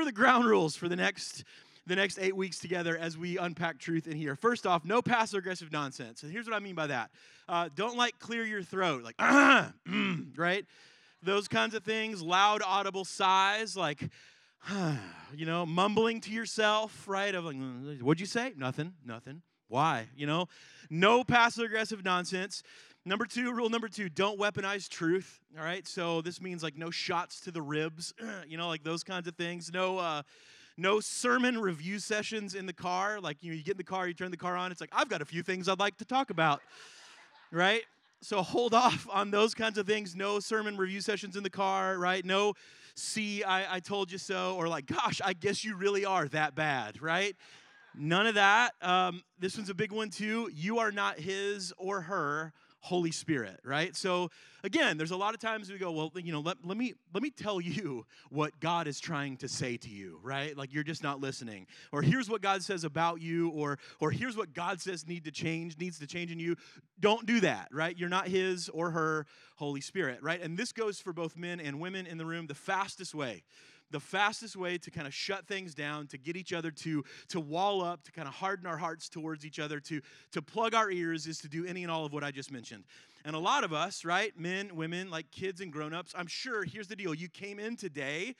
are the ground rules for the next the next eight weeks together as we unpack truth in here. First off, no passive aggressive nonsense. And here's what I mean by that. Uh, don't like clear your throat, like, ah, mm, right? Those kinds of things, loud, audible sighs, like, you know, mumbling to yourself, right? Of like, what'd you say? Nothing, nothing. Why? You know, no passive aggressive nonsense. Number two, rule number two, don't weaponize truth. All right. So this means like no shots to the ribs, you know, like those kinds of things. No, uh, no sermon review sessions in the car. Like you, know, you get in the car, you turn the car on. It's like I've got a few things I'd like to talk about, right? So hold off on those kinds of things. No sermon review sessions in the car, right? No, see, I, I told you so, or like, gosh, I guess you really are that bad, right? None of that. Um, this one's a big one too. You are not his or her Holy Spirit, right? So again, there's a lot of times we go, well, you know, let, let me let me tell you what God is trying to say to you, right? Like you're just not listening. Or here's what God says about you, or or here's what God says need to change, needs to change in you. Don't do that, right? You're not his or her Holy Spirit, right? And this goes for both men and women in the room. The fastest way the fastest way to kind of shut things down, to get each other to, to wall up, to kind of harden our hearts towards each other, to, to plug our ears is to do any and all of what I just mentioned. And a lot of us, right, men, women, like kids and grown-ups, I'm sure, here's the deal. You came in today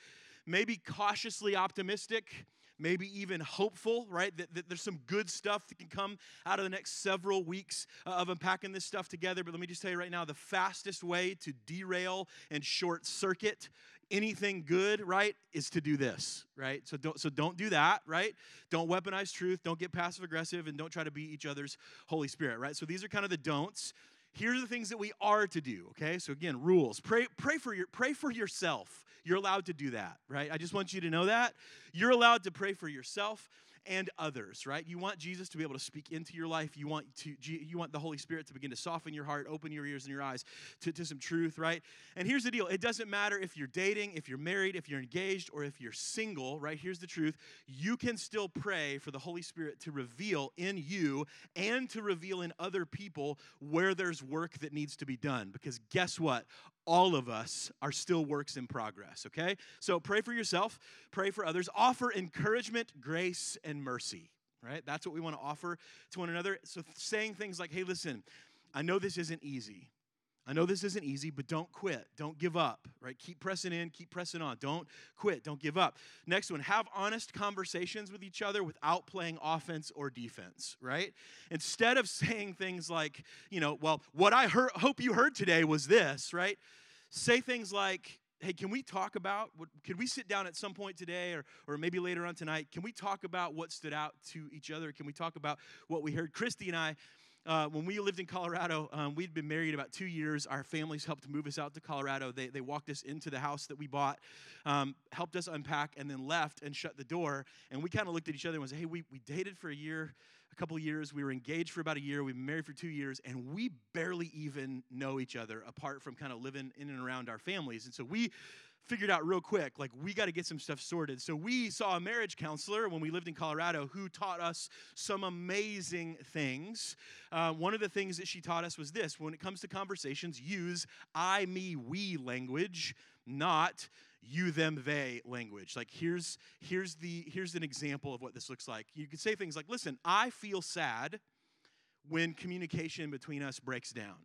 maybe cautiously optimistic, maybe even hopeful, right? That, that, there's some good stuff that can come out of the next several weeks uh, of unpacking this stuff together. But let me just tell you right now the fastest way to derail and short circuit anything good, right, is to do this, right? So don't so don't do that, right? Don't weaponize truth, don't get passive aggressive and don't try to be each other's Holy Spirit, right? So these are kind of the don'ts. Here's the things that we are to do, okay? So again, rules. Pray pray for your pray for yourself. You're allowed to do that, right? I just want you to know that. You're allowed to pray for yourself and others, right? You want Jesus to be able to speak into your life. You want to you want the Holy Spirit to begin to soften your heart, open your ears and your eyes to, to some truth, right? And here's the deal. It doesn't matter if you're dating, if you're married, if you're engaged, or if you're single, right? Here's the truth. You can still pray for the Holy Spirit to reveal in you and to reveal in other people where there's work that needs to be done. Because guess what? All of us are still works in progress, okay? So pray for yourself, pray for others, offer encouragement, grace, and mercy, right? That's what we want to offer to one another. So saying things like, hey, listen, I know this isn't easy. I know this isn't easy, but don't quit. Don't give up, right? Keep pressing in, keep pressing on. Don't quit, don't give up. Next one, have honest conversations with each other without playing offense or defense, right? Instead of saying things like, you know, well, what I heard, hope you heard today was this, right? Say things like, hey, can we talk about, what, could we sit down at some point today or, or maybe later on tonight? Can we talk about what stood out to each other? Can we talk about what we heard? Christy and I, uh, when we lived in Colorado, um, we'd been married about two years. Our families helped move us out to Colorado. They, they walked us into the house that we bought, um, helped us unpack, and then left and shut the door. And we kind of looked at each other and was, hey, we, we dated for a year a couple years. We were engaged for about a year. We've been married for two years, and we barely even know each other apart from kind of living in and around our families. And so we figured out real quick like we got to get some stuff sorted so we saw a marriage counselor when we lived in colorado who taught us some amazing things uh, one of the things that she taught us was this when it comes to conversations use i me we language not you them they language. Like here's here's the here's an example of what this looks like. You could say things like listen i feel sad when communication between us breaks down.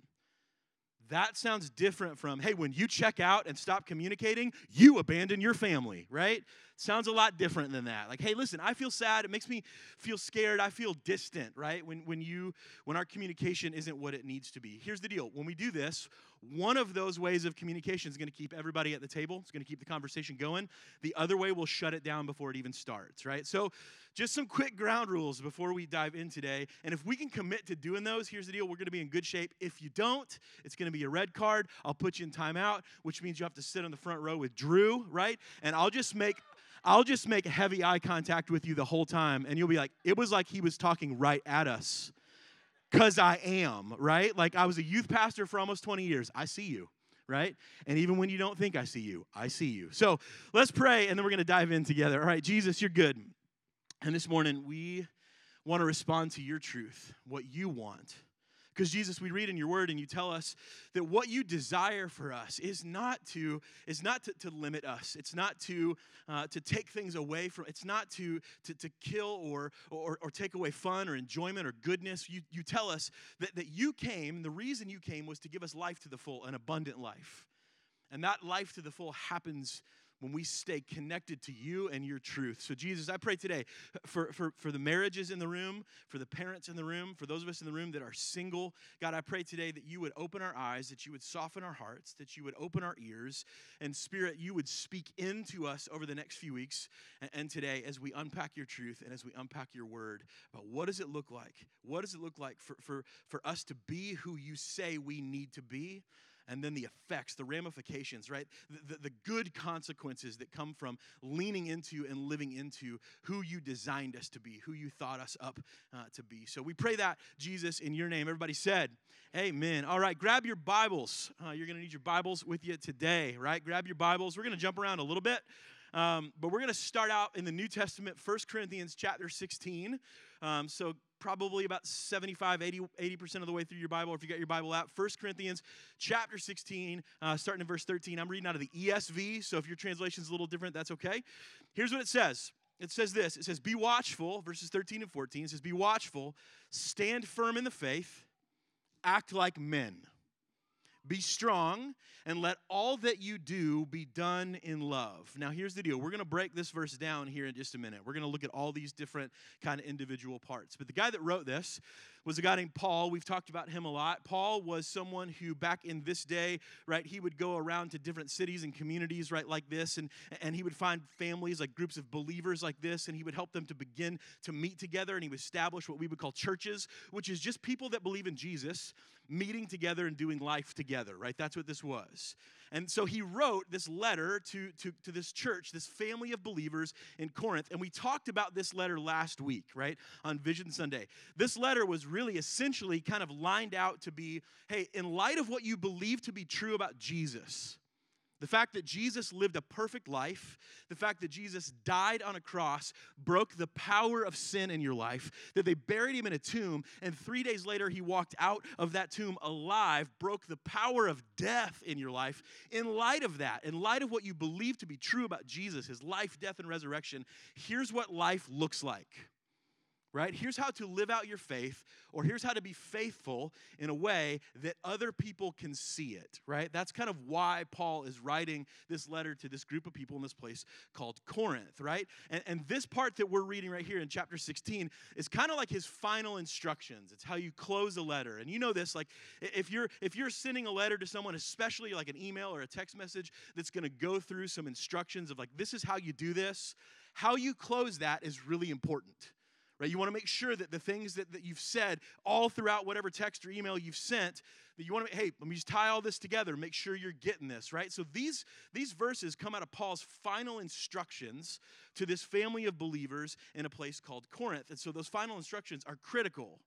That sounds different from hey when you check out and stop communicating you abandon your family right? Sounds a lot different than that. Like hey listen i feel sad. It makes me feel scared. I feel distant right? When, when you when our communication isn't what it needs to be. Here's the deal. When we do this one of those ways of communication is going to keep everybody at the table. It's going to keep the conversation going. The other way will shut it down before it even starts right? So just some quick ground rules before we dive in today. And if we can commit to doing those here's the deal. We're going to be in good shape. If you don't it's going to be a red card. I'll put you in timeout which means you have to sit on the front row with drew right? And i'll just make I'll just make heavy eye contact with you the whole time, and you'll be like, it was like he was talking right at us. Because I am, right? Like I was a youth pastor for almost 20 years. I see you, right? And even when you don't think I see you, I see you. So let's pray, and then we're going to dive in together. All right, Jesus, you're good. And this morning, we want to respond to your truth, what you want Because Jesus, we read in your word and you tell us that what you desire for us is not to is not to, to limit us. It's not to uh, to take things away from. It's not to to, to kill or, or or take away fun or enjoyment or goodness. You you tell us that that you came. The reason you came was to give us life to the full, an abundant life, and that life to the full happens when we stay connected to you and your truth. So, Jesus, I pray today for, for, for the marriages in the room, for the parents in the room, for those of us in the room that are single. God, I pray today that you would open our eyes, that you would soften our hearts, that you would open our ears, and Spirit, you would speak into us over the next few weeks and, and today as we unpack your truth and as we unpack your word about what does it look like? What does it look like for, for, for us to be who you say we need to be? And then the effects, the ramifications, right? The, the, the, good consequences that come from leaning into and living into who you designed us to be, who you thought us up uh, to be. So we pray that, Jesus, in your name. Everybody said, Amen. All right, grab your Bibles. Uh, you're going to need your Bibles with you today, right? Grab your Bibles. We're going to jump around a little bit. Um, but we're going to start out in the New Testament, 1 Corinthians chapter 16. Um, so probably about 75, 80, 80% of the way through your Bible, if you got your Bible out. 1 Corinthians chapter 16, uh, starting in verse 13. I'm reading out of the ESV, so if your translation is a little different, that's okay. Here's what it says. It says this. It says, Be watchful, verses 13 and 14. It says, Be watchful, stand firm in the faith, act like men. Be strong and let all that you do be done in love. Now, here's the deal. We're going to break this verse down here in just a minute. We're going to look at all these different kind of individual parts. But the guy that wrote this was a guy named Paul. We've talked about him a lot. Paul was someone who, back in this day, right, he would go around to different cities and communities, right, like this, and, and he would find families, like groups of believers like this, and he would help them to begin to meet together, and he would establish what we would call churches, which is just people that believe in Jesus meeting together and doing life together, right? That's what this was. And so he wrote this letter to, to, to this church, this family of believers in Corinth. And we talked about this letter last week, right, on Vision Sunday. This letter was really essentially kind of lined out to be hey, in light of what you believe to be true about Jesus, the fact that Jesus lived a perfect life, the fact that Jesus died on a cross, broke the power of sin in your life, that they buried him in a tomb, and three days later he walked out of that tomb alive, broke the power of death in your life. In light of that, in light of what you believe to be true about Jesus, his life, death, and resurrection, here's what life looks like right? Here's how to live out your faith, or here's how to be faithful in a way that other people can see it, right? That's kind of why Paul is writing this letter to this group of people in this place called Corinth, right? And, and this part that we're reading right here in chapter 16 is kind of like his final instructions. It's how you close a letter. And you know this, like if you're if you're sending a letter to someone, especially like an email or a text message that's gonna go through some instructions of like, this is how you do this, how you close that is really important right? You want to make sure that the things that, that you've said all throughout whatever text or email you've sent, that you want to, hey, let me just tie all this together, make sure you're getting this, right? So these, these verses come out of Paul's final instructions to this family of believers in a place called Corinth. And so those final instructions are critical.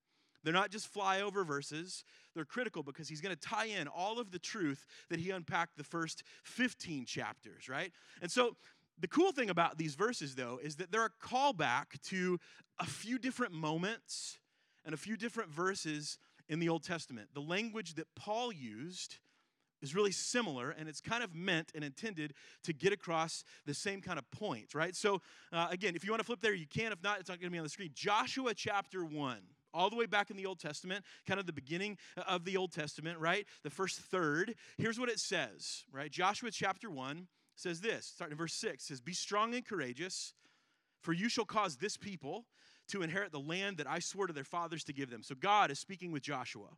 They're not just flyover verses, they're critical because he's going to tie in all of the truth that he unpacked the first 15 chapters, right? And so the cool thing about these verses, though, is that they're a callback to a few different moments and a few different verses in the Old Testament. The language that Paul used is really similar and it's kind of meant and intended to get across the same kind of point, right? So, uh, again, if you want to flip there, you can. If not, it's not going to be on the screen. Joshua chapter 1 all the way back in the Old Testament, kind of the beginning of the Old Testament, right? The first third. Here's what it says, right? Joshua chapter 1, says this, starting in verse 6, says, Be strong and courageous, for you shall cause this people to inherit the land that I swore to their fathers to give them. So God is speaking with Joshua.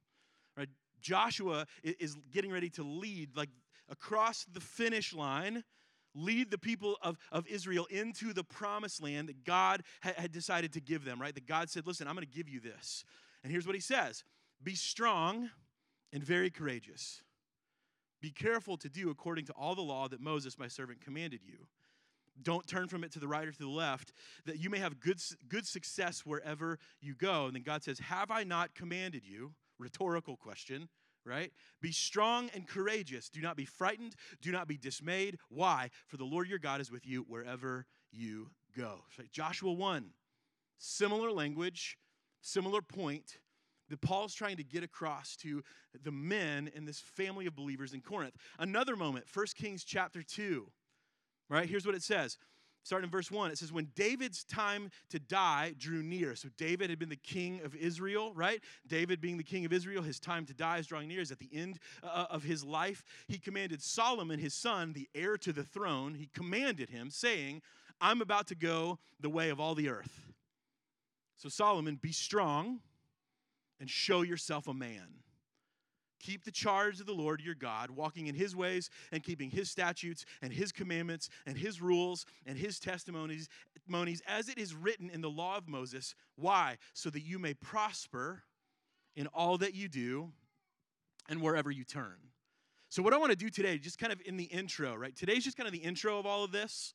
Right? Joshua is getting ready to lead, like across the finish line, lead the people of, of Israel into the promised land that God had, decided to give them, right? That God said, Listen, I'm going to give you this. And here's what he says Be strong and very courageous. Be careful to do according to all the law that Moses, my servant, commanded you. Don't turn from it to the right or to the left, that you may have good, good success wherever you go. And then God says, Have I not commanded you? Rhetorical question, right? Be strong and courageous. Do not be frightened. Do not be dismayed. Why? For the Lord your God is with you wherever you go. So Joshua 1, similar language, similar point that Paul's trying to get across to the men in this family of believers in Corinth. Another moment, 1 Kings chapter 2. Right? Here's what it says. Starting in verse 1, it says, When David's time to die drew near. So David had been the king of Israel, right? David being the king of Israel, his time to die is drawing near, is at the end uh, of his life. He commanded Solomon, his son, the heir to the throne, he commanded him, saying, I'm about to go the way of all the earth. So, Solomon, be strong and show yourself a man. Keep the charge of the Lord your God, walking in his ways and keeping his statutes and his commandments and his rules and his testimonies, as it is written in the law of Moses. Why? So that you may prosper in all that you do and wherever you turn. So, what I want to do today, just kind of in the intro, right? Today's just kind of the intro of all of this.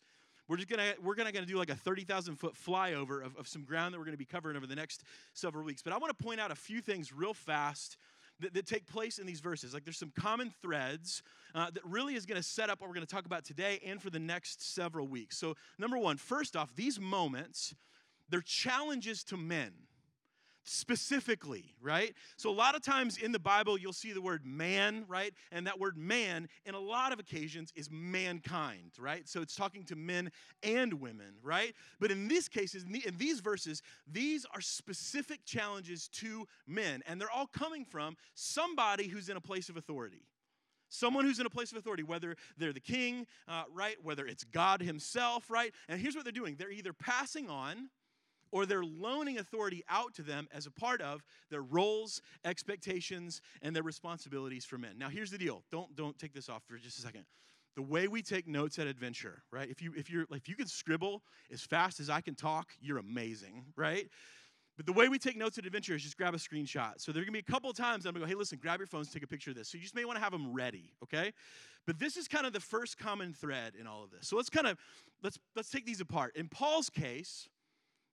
We're just gonna we're gonna, gonna do like a 30,000 foot flyover of, of some ground that we're gonna be covering over the next several weeks. But I want to point out a few things real fast that, that take place in these verses. Like there's some common threads uh, that really is going to set up what we're going to talk about today and for the next several weeks. So, number one, first off, these moments, they're challenges to men specifically, right? So, a lot of times in the Bible, you'll see the word man, right? And that word man, in a lot of occasions, is mankind, right? So, it's talking to men and women, right? But in these cases, in these verses, these are specific challenges to men, and they're all coming from somebody who's in a place of authority. Someone who's in a place of authority, whether they're the king, uh, right? Whether it's God Himself, right? And here's what they're doing they're either passing on or they're loaning authority out to them as a part of their roles, expectations, and their responsibilities for men. Now, here's the deal. Don't don't take this off for just a second. The way we take notes at Adventure, right? If you if you're if you can scribble as fast as I can talk, you're amazing, right? But the way we take notes at Adventure is just grab a screenshot. So there are gonna be a couple times I'm gonna go, hey, listen, grab your phones, take a picture of this. So you just may wanna have them ready, okay? But this is kind of the first common thread in all of this. So let's kind of let's let's take these apart. In Paul's case,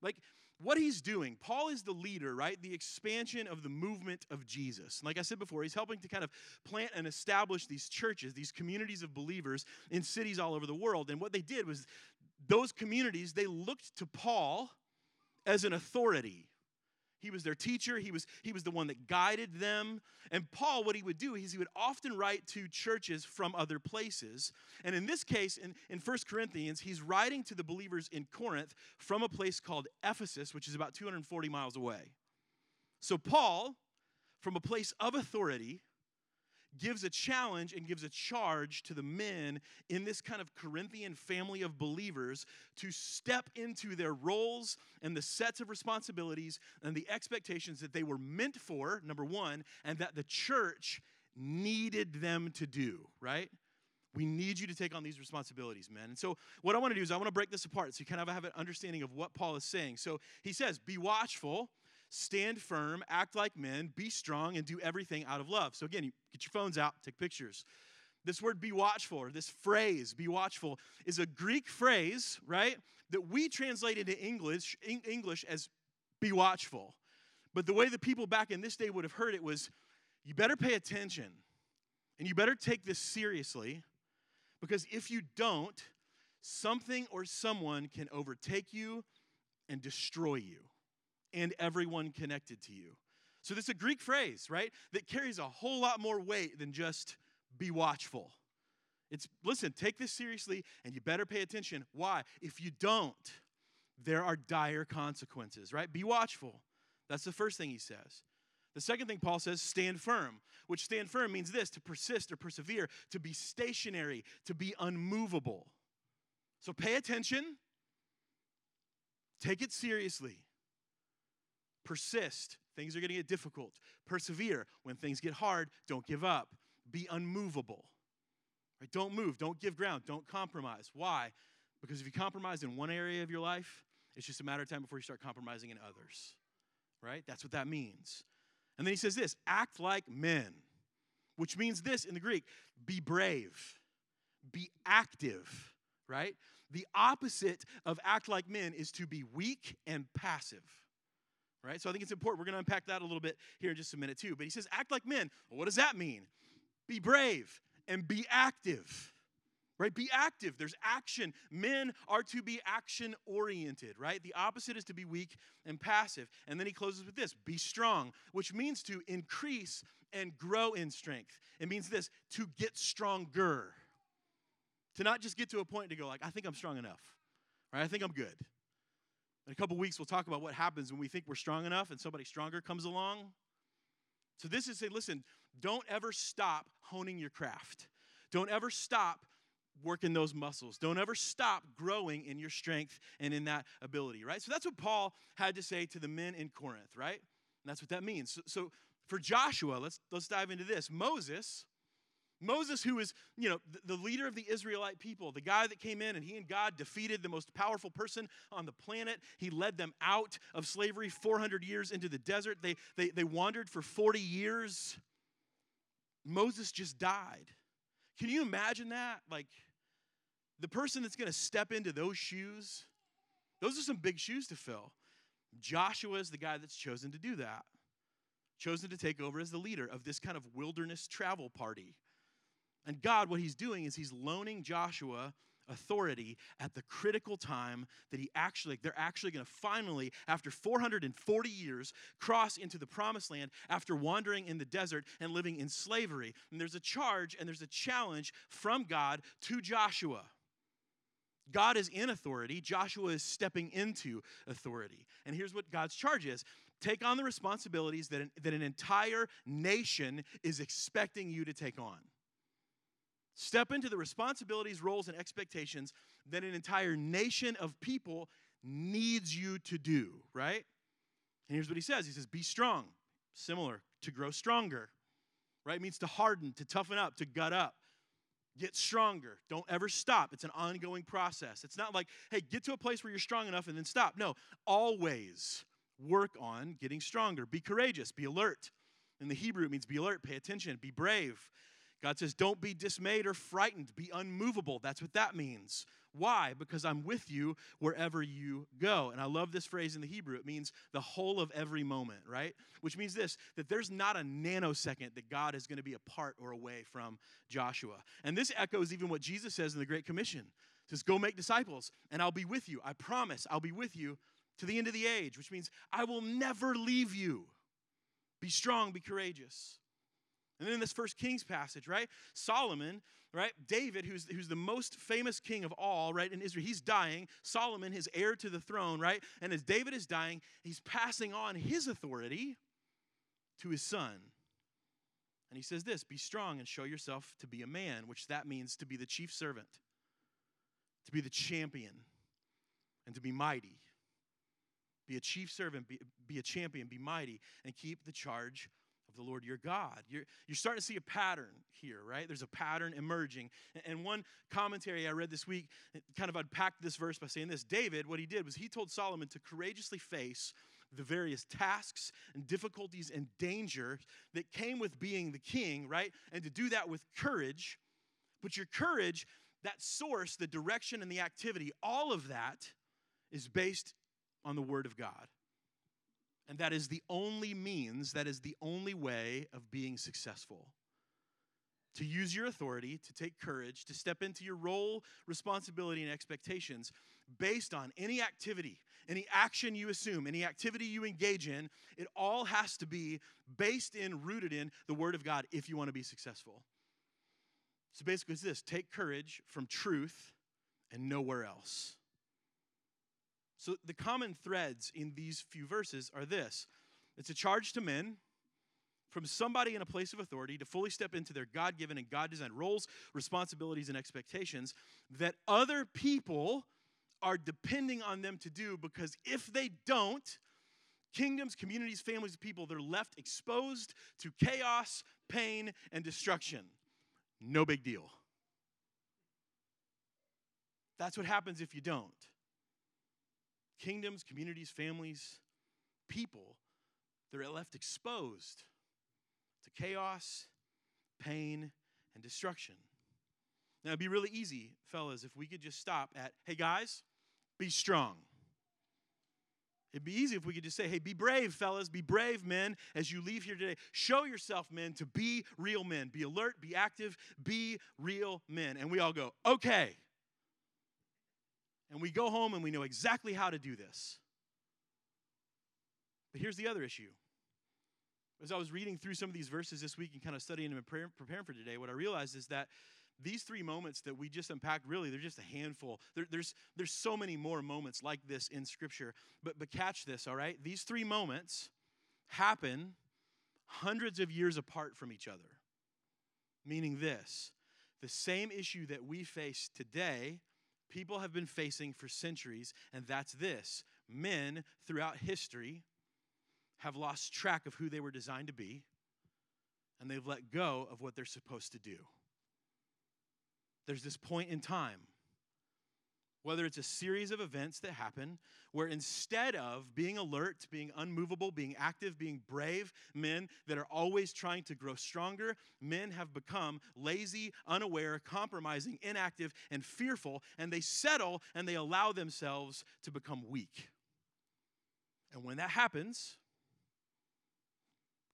like what he's doing, Paul is the leader, right? The expansion of the movement of Jesus. Like I said before, he's helping to kind of plant and establish these churches, these communities of believers in cities all over the world. And what they did was those communities, they looked to Paul as an authority he was their teacher. He was, he was the one that guided them. And Paul, what he would do is he would often write to churches from other places. And in this case, in, in 1 Corinthians, he's writing to the believers in Corinth from a place called Ephesus, which is about 240 miles away. So, Paul, from a place of authority, gives a challenge and gives a charge to the men in this kind of Corinthian family of believers to step into their roles and the sets of responsibilities and the expectations that they were meant for, number one, and that the church needed them to do, right? We need you to take on these responsibilities, men. And so, what I want to do is, I want to break this apart so you kind of have an understanding of what Paul is saying. So, he says, Be watchful stand firm, act like men, be strong, and do everything out of love. So, again, you get your phones out, take pictures. This word be watchful, or this phrase, be watchful, is a Greek phrase, right, that we translate into English, English as be watchful. But the way the people back in this day would have heard it was you better pay attention and you better take this seriously because if you don't, something or someone can overtake you and destroy you and everyone connected to you. So, this is a Greek phrase, right, that carries a whole lot more weight than just be watchful. It's, listen, take this seriously and you better pay attention. Why? If you don't, there are dire consequences, right? Be watchful. That's the first thing he says. The second thing Paul says, stand firm, which stand firm means this to persist or persevere, to be stationary, to be unmovable. So pay attention, take it seriously. Persist. Things are going to get difficult. Persevere. When things get hard, don't give up. Be unmovable. Right? Don't move. Don't give ground. Don't compromise. Why? Because if you compromise in one area of your life, it's just a matter of time before you start compromising in others. Right? That's what that means. And then he says this act like men, which means this in the Greek be brave, be active, right? The opposite of act like men is to be weak and passive right? So I think it's important. We're going to unpack that a little bit here in just a minute, too. But he says, act like men. Well, what does that mean? Be brave and be active, right? Be active. There's action. Men are to be action oriented, right? The opposite is to be weak and passive. And then he closes with this be strong, which means to increase and grow in strength. It means this to get stronger. To not just get to a point to go, like, I think I'm strong enough, right? I think I'm good. In a couple weeks, we'll talk about what happens when we think we're strong enough and somebody stronger comes along. So, this is saying, listen, don't ever stop honing your craft. Don't ever stop working those muscles. Don't ever stop growing in your strength and in that ability, right? So that's what Paul had to say to the men in Corinth, right? And that's what that means. So, so for Joshua, let's let's dive into this. Moses, Moses, who is, you know, the, leader of the Israelite people, the guy that came in and he and God defeated the most powerful person on the planet. He led them out of slavery 400 years into the desert. They, they, they wandered for 40 years. Moses just died. Can you imagine that? Like, the person that's going to step into those shoes, those are some big shoes to fill. Joshua is the guy that's chosen to do that, chosen to take over as the leader of this kind of wilderness travel party. And God, what he's doing is he's loaning Joshua authority at the critical time that he actually they're actually going to finally after 440 years cross into the promised land after wandering in the desert and living in slavery. And there's a charge and there's a challenge from God to Joshua. God is in authority Joshua is stepping into authority. And here's what God's charge is. Take on the responsibilities that an, that an entire nation is expecting you to take on Step into the responsibilities, roles, and expectations that an entire nation of people needs you to do, right? And here's what he says He says, Be strong, similar to grow stronger, right? It means to harden, to toughen up, to gut up. Get stronger. Don't ever stop. It's an ongoing process. It's not like, hey, get to a place where you're strong enough and then stop. No, always work on getting stronger. Be courageous, be alert. In the Hebrew, it means be alert, pay attention, be brave. God says, Don't be dismayed or frightened, be unmovable. That's what that means. Why? Because I'm with you wherever you go. And I love this phrase in the Hebrew. It means the whole of every moment, right? Which means this that there's not a nanosecond that God is going to be apart or away from Joshua. And this echoes even what Jesus says in the Great Commission. It says, Go make disciples, and I'll be with you. I promise I'll be with you to the end of the age, which means I will never leave you. Be strong, be courageous. And then in this first Kings passage, right? Solomon, right? David, who's, who's the most famous king of all, right, in Israel, he's dying. Solomon, his heir to the throne, right? And as David is dying, he's passing on his authority to his son. And he says this Be strong and show yourself to be a man, which that means to be the chief servant, to be the champion, and to be mighty. Be a chief servant, be, be a champion, be mighty, and keep the charge of the Lord your God. You're, you're starting to see a pattern here, right? There's a pattern emerging. And one commentary I read this week kind of unpacked this verse by saying this David, what he did was he told Solomon to courageously face the various tasks and difficulties and danger that came with being the king, right? And to do that with courage. But your courage, that source, the direction, and the activity, all of that is based on the Word of God. And that is the only means, that is the only way of being successful. To use your authority, to take courage, to step into your role, responsibility, and expectations based on any activity, any action you assume, any activity you engage in, it all has to be based in, rooted in the Word of God if you want to be successful. So basically, it's this take courage from truth and nowhere else. So the common threads in these few verses are this it's a charge to men from somebody in a place of authority to fully step into their God given and God designed roles, responsibilities, and expectations that other people are depending on them to do because if they don't, kingdoms, communities, families, people, they're left exposed to chaos, pain, and destruction. No big deal. That's what happens if you don't kingdoms, communities, families, people, they're left exposed to chaos, pain, and destruction. Now, it'd be really easy, fellas, if we could just stop at, hey guys, be strong. It'd be easy if we could just say, hey, be brave, fellas, be brave, men, as you leave here today. Show yourself, men, to be real men. Be alert, be active, be real men. And we all go, okay. And we go home and we know exactly how to do this. But here's the other issue. As I was reading through some of these verses this week and kind of studying them and preparing for today, what I realized is that these three moments that we just unpacked, really, they're just a handful. There, there's, there's so many more moments like this in Scripture. But, but catch this, all right? These three moments happen hundreds of years apart from each other. Meaning this the same issue that we face today, people have been facing for centuries, and that's this. Men throughout history have lost track of who they were designed to be, and they've let go of what they're supposed to do. There's this point in time, whether it's a series of events that happen, where instead of being alert, being unmovable, being active, being brave men that are always trying to grow stronger, men have become lazy, unaware, compromising, inactive, and fearful, and they settle and they allow themselves to become weak. And when that happens,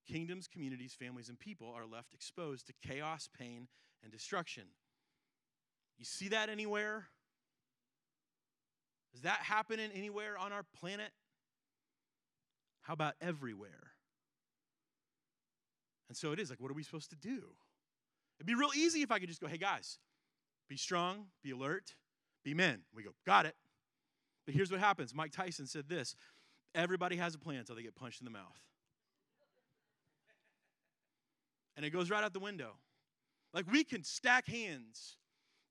kingdoms, communities, families, and people are left exposed to chaos, pain, and destruction. You see that anywhere? Is that happening anywhere on our planet? How about everywhere? And so it is like, what are we supposed to do? It'd be real easy if I could just go, hey guys, be strong, be alert, be men. We go, got it. But here's what happens Mike Tyson said this everybody has a plan until they get punched in the mouth. And it goes right out the window. Like we can stack hands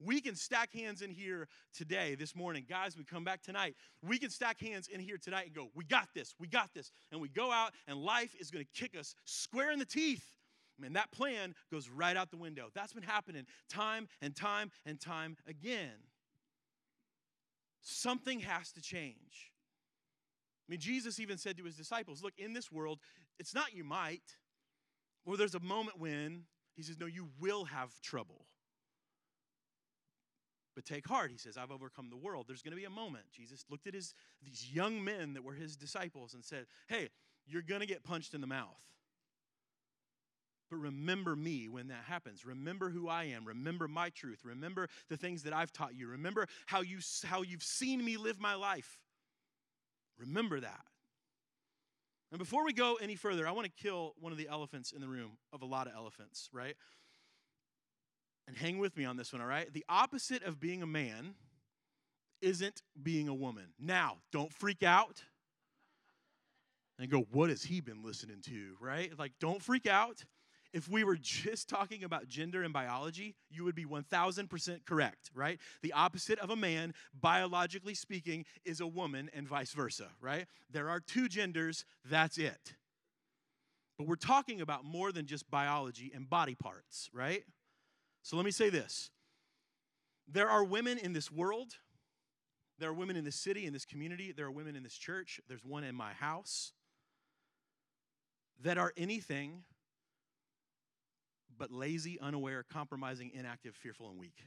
we can stack hands in here today, this morning. Guys, we come back tonight. We can stack hands in here tonight and go, We got this, we got this. And we go out, and life is going to kick us square in the teeth. And that plan goes right out the window. That's been happening time and time and time again. Something has to change. I mean, Jesus even said to his disciples, Look, in this world, it's not you might, or there's a moment when he says, No, you will have trouble. But take heart, he says, I've overcome the world. There's going to be a moment. Jesus looked at his these young men that were his disciples and said, Hey, you're going to get punched in the mouth. But remember me when that happens. Remember who I am. Remember my truth. Remember the things that I've taught you. Remember how, you, how you've seen me live my life. Remember that. And before we go any further, I want to kill one of the elephants in the room of a lot of elephants, right? And hang with me on this one, all right? The opposite of being a man isn't being a woman. Now, don't freak out and go, what has he been listening to, right? Like, don't freak out. If we were just talking about gender and biology, you would be 1000% correct, right? The opposite of a man, biologically speaking, is a woman and vice versa, right? There are two genders, that's it. But we're talking about more than just biology and body parts, right? So let me say this there are women in this world, there are women in this city, in this community, there are women in this church, there's one in my house that are anything but lazy, unaware, compromising, inactive, fearful, and weak.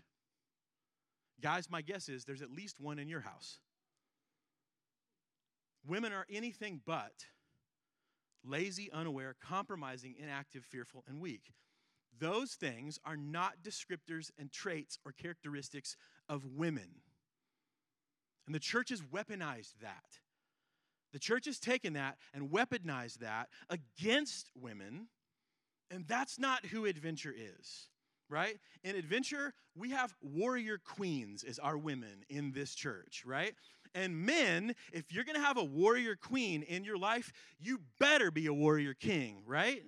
Guys, my guess is there's at least one in your house. Women are anything but lazy, unaware, compromising, inactive, fearful, and weak. Those things are not descriptors and traits or characteristics of women. And the church has weaponized that. The church has taken that and weaponized that against women, and that's not who adventure is, right? In adventure, we have warrior queens as our women in this church, right? And men, if you're gonna have a warrior queen in your life, you better be a warrior king, right?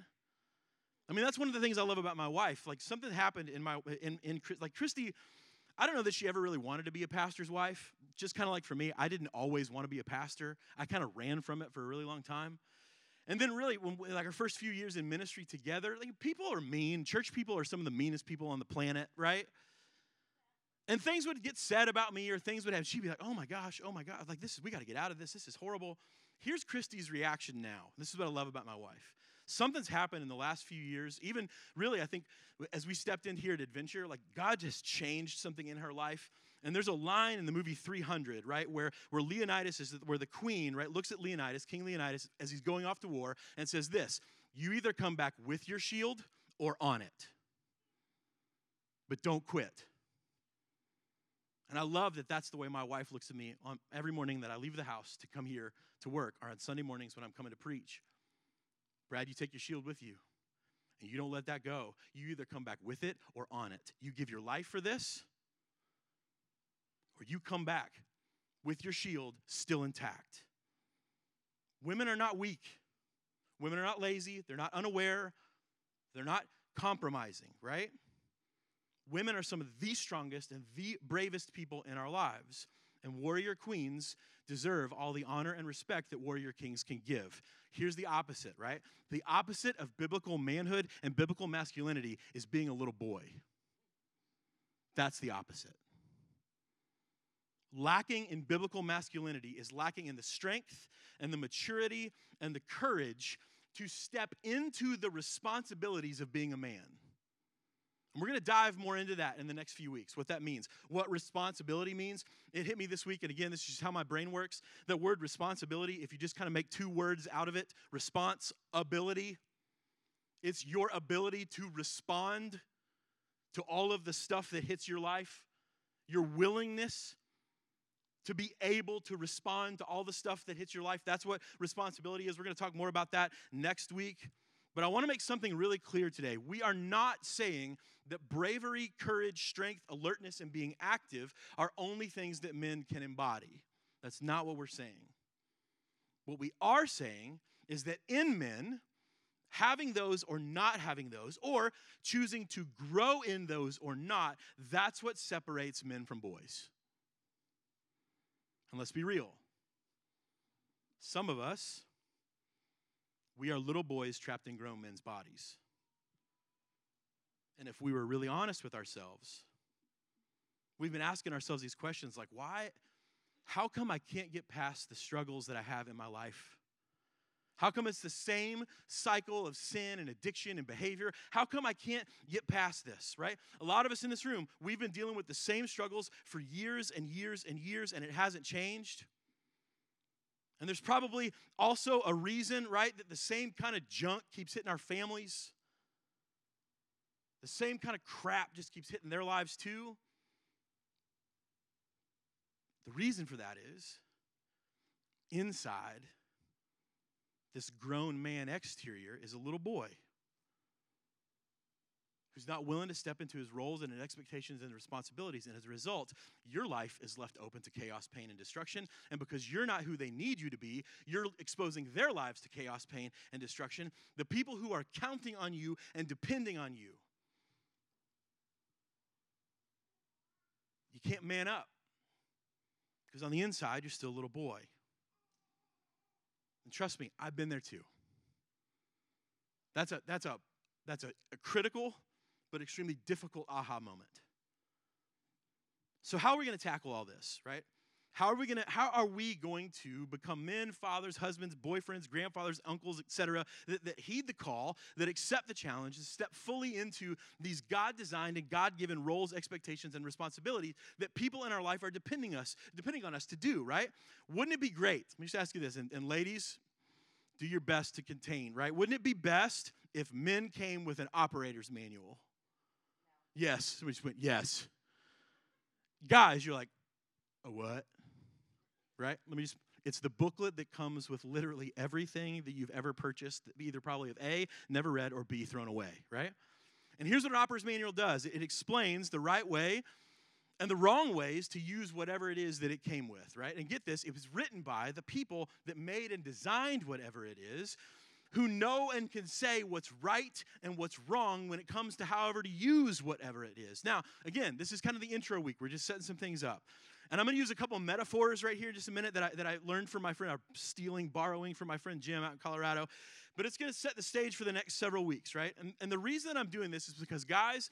I mean, that's one of the things I love about my wife. Like something happened in my in in like Christy. I don't know that she ever really wanted to be a pastor's wife. Just kind of like for me, I didn't always want to be a pastor. I kind of ran from it for a really long time. And then, really, when like our first few years in ministry together, like people are mean. Church people are some of the meanest people on the planet, right? And things would get said about me, or things would have. She'd be like, "Oh my gosh, oh my god, like this is we got to get out of this. This is horrible." Here's Christy's reaction now. This is what I love about my wife. Something's happened in the last few years. Even really, I think as we stepped in here at Adventure, like God just changed something in her life. And there's a line in the movie 300, right, where, where Leonidas is, where the queen, right, looks at Leonidas, King Leonidas, as he's going off to war and says this You either come back with your shield or on it, but don't quit. And I love that that's the way my wife looks at me on every morning that I leave the house to come here to work or on Sunday mornings when I'm coming to preach. Brad, you take your shield with you and you don't let that go. You either come back with it or on it. You give your life for this or you come back with your shield still intact. Women are not weak. Women are not lazy. They're not unaware. They're not compromising, right? Women are some of the strongest and the bravest people in our lives. And warrior queens deserve all the honor and respect that warrior kings can give. Here's the opposite, right? The opposite of biblical manhood and biblical masculinity is being a little boy. That's the opposite. Lacking in biblical masculinity is lacking in the strength and the maturity and the courage to step into the responsibilities of being a man. And we're going to dive more into that in the next few weeks, what that means, what responsibility means. It hit me this week, and again, this is just how my brain works. The word responsibility, if you just kind of make two words out of it, responsibility, it's your ability to respond to all of the stuff that hits your life, your willingness to be able to respond to all the stuff that hits your life. That's what responsibility is. We're going to talk more about that next week. But I want to make something really clear today. We are not saying that bravery, courage, strength, alertness, and being active are only things that men can embody. That's not what we're saying. What we are saying is that in men, having those or not having those, or choosing to grow in those or not, that's what separates men from boys. And let's be real. Some of us, we are little boys trapped in grown men's bodies. And if we were really honest with ourselves, we've been asking ourselves these questions like, why, how come I can't get past the struggles that I have in my life? How come it's the same cycle of sin and addiction and behavior? How come I can't get past this, right? A lot of us in this room, we've been dealing with the same struggles for years and years and years, and it hasn't changed. And there's probably also a reason, right, that the same kind of junk keeps hitting our families. The same kind of crap just keeps hitting their lives too. The reason for that is inside this grown man exterior is a little boy who's not willing to step into his roles and his expectations and responsibilities. And as a result, your life is left open to chaos, pain, and destruction. And because you're not who they need you to be, you're exposing their lives to chaos, pain, and destruction. The people who are counting on you and depending on you. You can't man up because on the inside, you're still a little boy. And trust me, I've been there too. That's a, that's a, that's a, a critical but extremely difficult aha moment. So, how are we going to tackle all this, right? How are we going to how are we going to become men, fathers, husbands, boyfriends, grandfathers, uncles, etc. That, that heed the call, that accept the challenge, that step fully into these God-designed and God-given roles, expectations, and responsibilities that people in our life are depending us, depending on us to do, right? Wouldn't it be great? Let me just ask you this, and, and ladies, do your best to contain, right? Wouldn't it be best if men came with an operator's manual? Yes. We just went, yes. Guys, you're like, a what? right? Let me just it's the booklet that comes with literally everything that you've ever purchased, either probably of A, never read, or B, thrown away, right? And here's what an operator's manual does it explains the right way and the wrong ways to use whatever it is that it came with, right? And get this, it was written by the people that made and designed whatever it is, who know and can say what's right and what's wrong when it comes to however to use whatever it is. Now, again, this is kind of the intro week. We're just setting some things up. And I'm going to use a couple metaphors right here in just a minute that I, that I learned from my friend, or stealing, borrowing from my friend Jim out in Colorado. But it's going to set the stage for the next several weeks, right? And, and the reason I'm doing this is because, guys,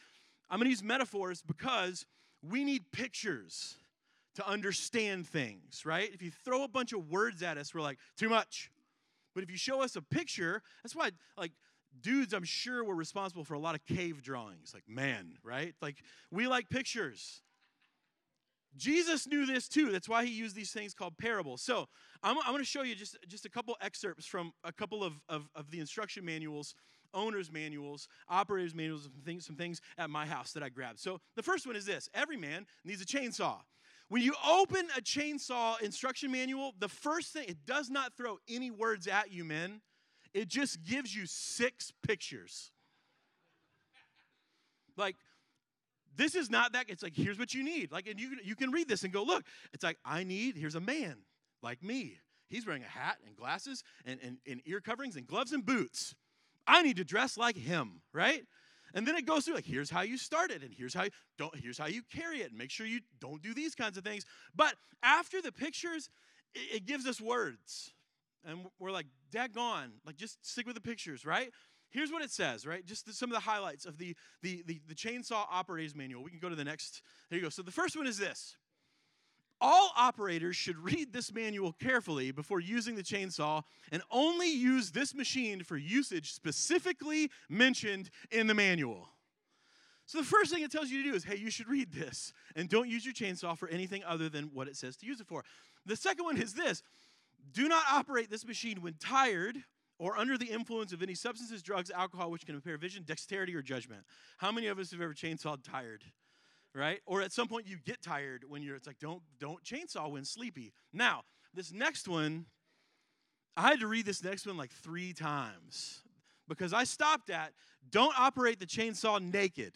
I'm going to use metaphors because we need pictures to understand things, right? If you throw a bunch of words at us, we're like, too much. But if you show us a picture, that's why, like, dudes, I'm sure were responsible for a lot of cave drawings, like man, right? Like, we like pictures. Jesus knew this too. That's why he used these things called parables. So I'm, I'm going to show you just, just a couple excerpts from a couple of, of, of the instruction manuals, owner's manuals, operators' manuals, some things, some things at my house that I grabbed. So the first one is this every man needs a chainsaw. When you open a chainsaw instruction manual, the first thing, it does not throw any words at you, men. It just gives you six pictures. Like, this is not that. It's like, here's what you need. Like, and you, you can read this and go, look, it's like, I need, here's a man like me. He's wearing a hat and glasses and, and, and ear coverings and gloves and boots. I need to dress like him, right? And then it goes through like here's how you start it, and here's how you don't here's how you carry it, and make sure you don't do these kinds of things. But after the pictures, it, it gives us words. And we're like, daggone, like just stick with the pictures, right? Here's what it says, right? Just some of the highlights of the, the, the, the chainsaw operator's manual. We can go to the next. There you go. So the first one is this all operators should read this manual carefully before using the chainsaw and only use this machine for usage specifically mentioned in the manual. So, the first thing it tells you to do is hey, you should read this and don't use your chainsaw for anything other than what it says to use it for. The second one is this do not operate this machine when tired or under the influence of any substances, drugs, alcohol, which can impair vision, dexterity, or judgment. How many of us have ever chainsawed tired? Right? Or at some point you get tired when you're it's like don't don't chainsaw when sleepy. Now, this next one I had to read this next one like 3 times because I stopped at don't operate the chainsaw naked.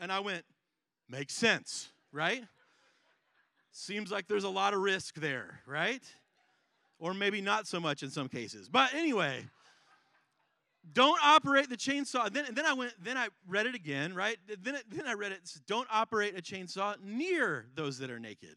and I went makes sense, right? Seems like there's a lot of risk there, right? Or maybe not so much in some cases. But anyway, don't operate the chainsaw. Then, then I went, then I read it again, right? Then, then I read it, don't operate a chainsaw near those that are naked.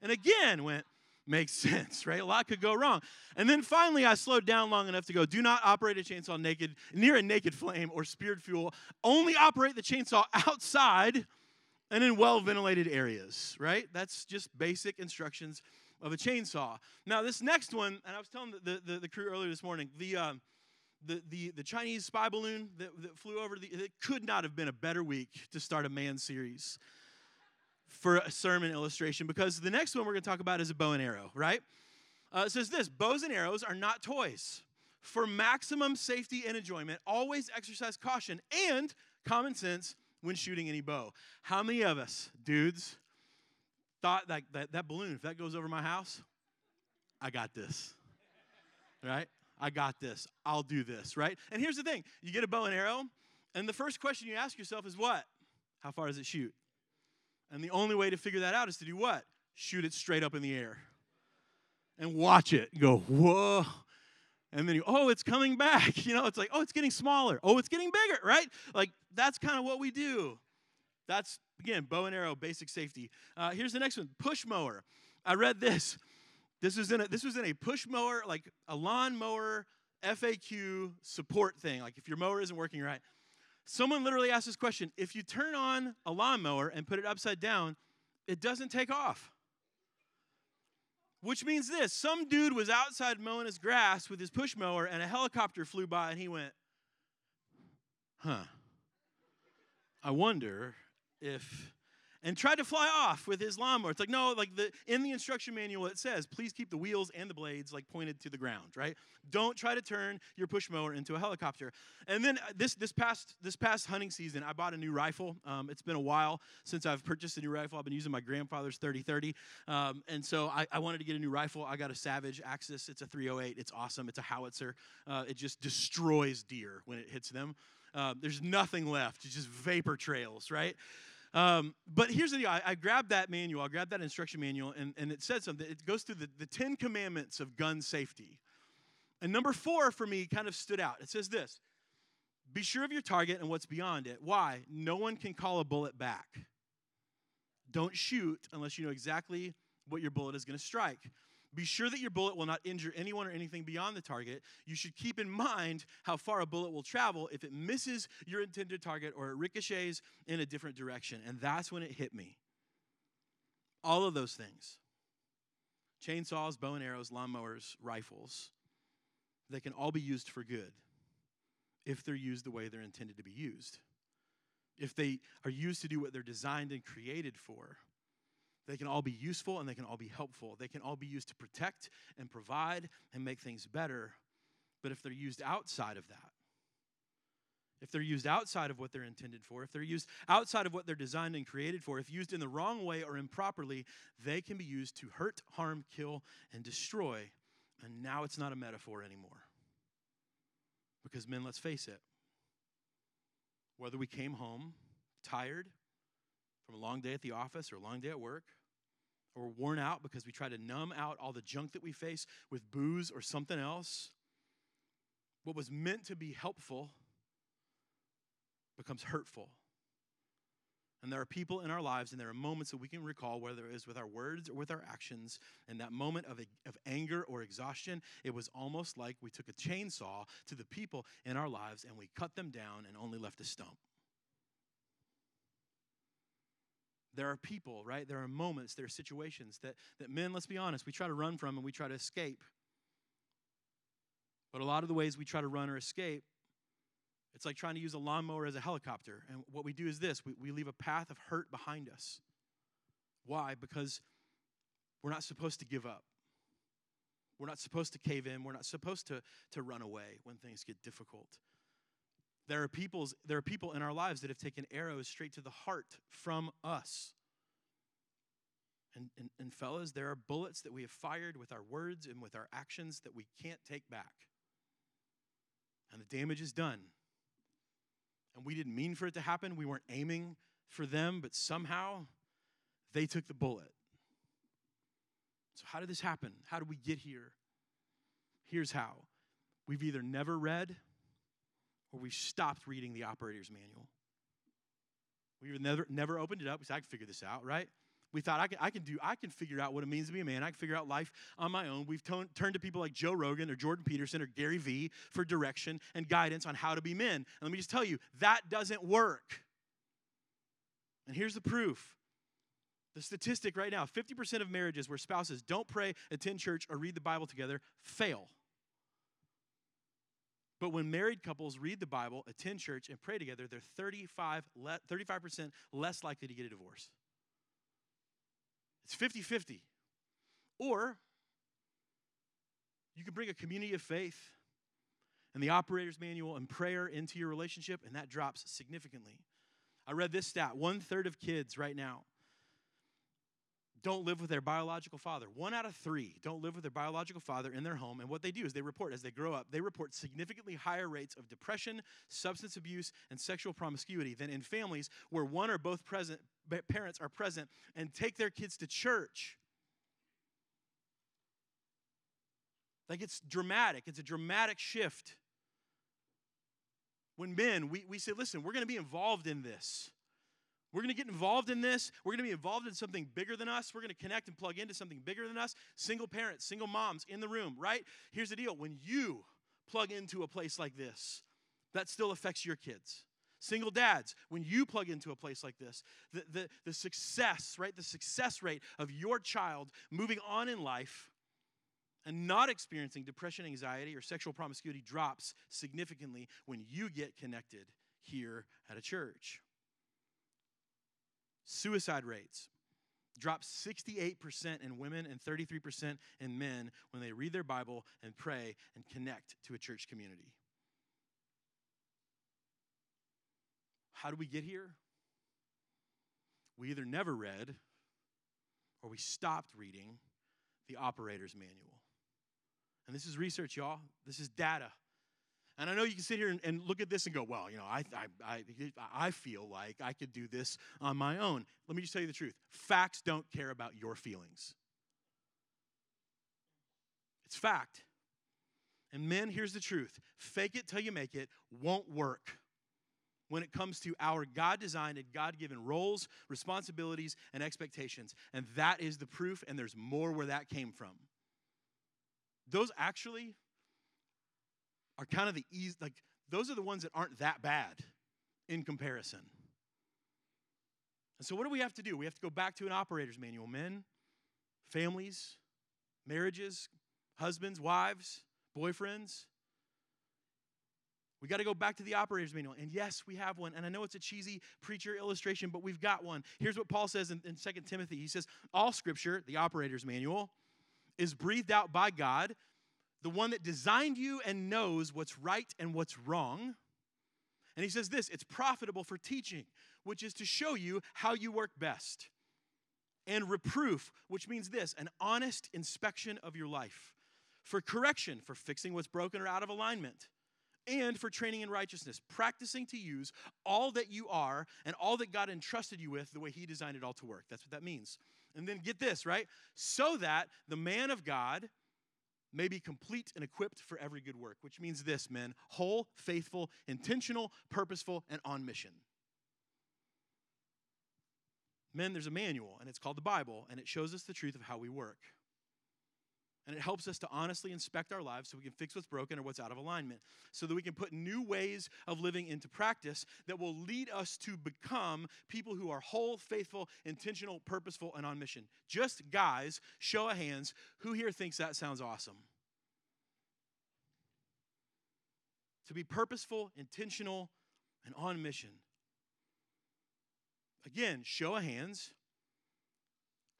And again went, makes sense, right? A lot could go wrong. And then finally I slowed down long enough to go, do not operate a chainsaw naked, near a naked flame or speared fuel. Only operate the chainsaw outside and in well ventilated areas, right? That's just basic instructions of a chainsaw. Now, this next one, and I was telling the, the, the crew earlier this morning, the, um, the, the, the Chinese spy balloon that, that flew over, the, it could not have been a better week to start a man series for a sermon illustration because the next one we're going to talk about is a bow and arrow, right? Uh, it says this bows and arrows are not toys. For maximum safety and enjoyment, always exercise caution and common sense when shooting any bow. How many of us, dudes, thought that, that, that balloon, if that goes over my house, I got this, right? I got this. I'll do this, right? And here's the thing you get a bow and arrow, and the first question you ask yourself is what? How far does it shoot? And the only way to figure that out is to do what? Shoot it straight up in the air and watch it. go, whoa. And then you, oh, it's coming back. You know, it's like, oh, it's getting smaller. Oh, it's getting bigger, right? Like, that's kind of what we do. That's, again, bow and arrow, basic safety. Uh, here's the next one push mower. I read this. This was in a, this was in a push mower, like a lawn mower FAQ support thing. Like if your mower isn't working right, someone literally asked this question: If you turn on a lawnmower and put it upside down, it doesn't take off. Which means this: some dude was outside mowing his grass with his push mower, and a helicopter flew by, and he went, "Huh." I wonder if and tried to fly off with his lawnmower. It's like, no, like the in the instruction manual it says, please keep the wheels and the blades like pointed to the ground, right? Don't try to turn your push mower into a helicopter. And then uh, this this past this past hunting season, I bought a new rifle. Um, it's been a while since I've purchased a new rifle. I've been using my grandfather's 30-30. Um, and so I, I, wanted to get a new rifle. I got a Savage Axis. It's a 308. It's awesome. It's a howitzer. Uh, it just destroys deer when it hits them. Uh, there's nothing left. It's just vapor trails, right? Um, but here's the deal I, I, grabbed that manual, I grabbed that instruction manual, and, and it said something. It goes through the, the 10 commandments of gun safety. And number four for me kind of stood out. It says this Be sure of your target and what's beyond it. Why? No one can call a bullet back. Don't shoot unless you know exactly what your bullet is going to strike. Be sure that your bullet will not injure anyone or anything beyond the target. You should keep in mind how far a bullet will travel if it misses your intended target or it ricochets in a different direction. And that's when it hit me. All of those things chainsaws, bow and arrows, lawnmowers, rifles they can all be used for good if they're used the way they're intended to be used. if they are used to do what they're designed and created for, they can all be useful and they can all be helpful. They can all be used to protect and provide and make things better. But if they're used outside of that, if they're used outside of what they're intended for, if they're used outside of what they're designed and created for, if used in the wrong way or improperly, they can be used to hurt, harm, kill, and destroy. And now it's not a metaphor anymore. Because, men, let's face it, whether we came home tired from a long day at the office or a long day at work, or worn out because we try to numb out all the junk that we face with booze or something else, what was meant to be helpful becomes hurtful. And there are people in our lives, and there are moments that we can recall, whether it is with our words or with our actions, in that moment of, of anger or exhaustion, it was almost like we took a chainsaw to the people in our lives and we cut them down and only left a stump. There are people, right? There are moments, there are situations that, that men, let's be honest, we try to run from and we try to escape. But a lot of the ways we try to run or escape it's like trying to use a lawnmower as a helicopter. And what we do is this we, we leave a path of hurt behind us. Why? Because we're not supposed to give up. We're not supposed to cave in. We're not supposed to, to run away when things get difficult. There are, people's, there are people in our lives that have taken arrows straight to the heart from us. And, and, and fellas, there are bullets that we have fired with our words and with our actions that we can't take back. And the damage is done and we didn't mean for it to happen. We weren't aiming for them, but somehow they took the bullet. So, how did this happen? How did we get here? Here's how we've either never read or we've stopped reading the operator's manual. We've never, never opened it up. We said, I can figure this out, right? We thought I can, I can do, I can figure out what it means to be a man. I can figure out life on my own. We've turned to people like Joe Rogan or Jordan Peterson or Gary Vee for direction and guidance on how to be men. And let me just tell you, that doesn't work. And here's the proof. The statistic right now 50% of marriages where spouses don't pray, attend church, or read the Bible together fail. But when married couples read the Bible, attend church, and pray together, they're 35, 35% less likely to get a divorce. It's 50 50. Or you can bring a community of faith and the operator's manual and prayer into your relationship, and that drops significantly. I read this stat one third of kids right now don't live with their biological father. One out of three don't live with their biological father in their home. And what they do is they report, as they grow up, they report significantly higher rates of depression, substance abuse, and sexual promiscuity than in families where one or both present, parents are present and take their kids to church. Like it's dramatic, it's a dramatic shift. When men, we, we say, listen, we're going to be involved in this. We're going to get involved in this. We're going to be involved in something bigger than us. We're going to connect and plug into something bigger than us. Single parents, single moms in the room, right? Here's the deal when you plug into a place like this, that still affects your kids. Single dads, when you plug into a place like this, the, the, the success, right? The success rate of your child moving on in life and not experiencing depression, anxiety, or sexual promiscuity drops significantly when you get connected here at a church. Suicide rates drop 68% in women and 33% in men when they read their Bible and pray and connect to a church community. How do we get here? We either never read or we stopped reading the operator's manual. And this is research, y'all. This is data. And I know you can sit here and, and, look at this and go, well, you know, I, I, I, I feel like I could do this on my own. Let me just tell you the truth facts don't care about your feelings, it's fact. And men, here's the truth fake it till you make it won't work when it comes to our God designed and God given roles, responsibilities, and expectations. And that is the proof, and there's more where that came from. Those actually are kind of the easy, like, those are the ones that aren't that bad in comparison. And so, what do we have to do? We have to go back to an operator's manual. Men, families, marriages, husbands, wives, boyfriends. We got to go back to the operator's manual. And yes, we have one. And I know it's a cheesy preacher illustration, but we've got one. Here's what Paul says in, in 2 Timothy He says, All scripture, the operator's manual, is breathed out by God, the one that designed you and knows what's right and what's wrong. And he says this it's profitable for teaching, which is to show you how you work best, and reproof, which means this an honest inspection of your life, for correction, for fixing what's broken or out of alignment and for training in righteousness, practicing to use all that you are and all that God entrusted you with the way He designed it all to work. That's what that means. And then get this, right? So that the man of God may be complete and equipped for every good work, which means this, men whole, faithful, intentional, purposeful, and on mission. Men, there's a manual, and it's called the Bible, and it shows us the truth of how we work. And it helps us to honestly inspect our lives so we can fix what's broken or what's out of alignment, so that we can put new ways of living into practice that will lead us to become people who are whole, faithful, intentional, purposeful, and on mission. Just guys, show of hands, who here thinks that sounds awesome? To be purposeful, intentional, and on mission. Again, show of hands.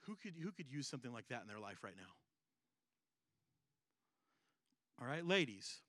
Who could, who could use something like that in their life right now? All right, ladies,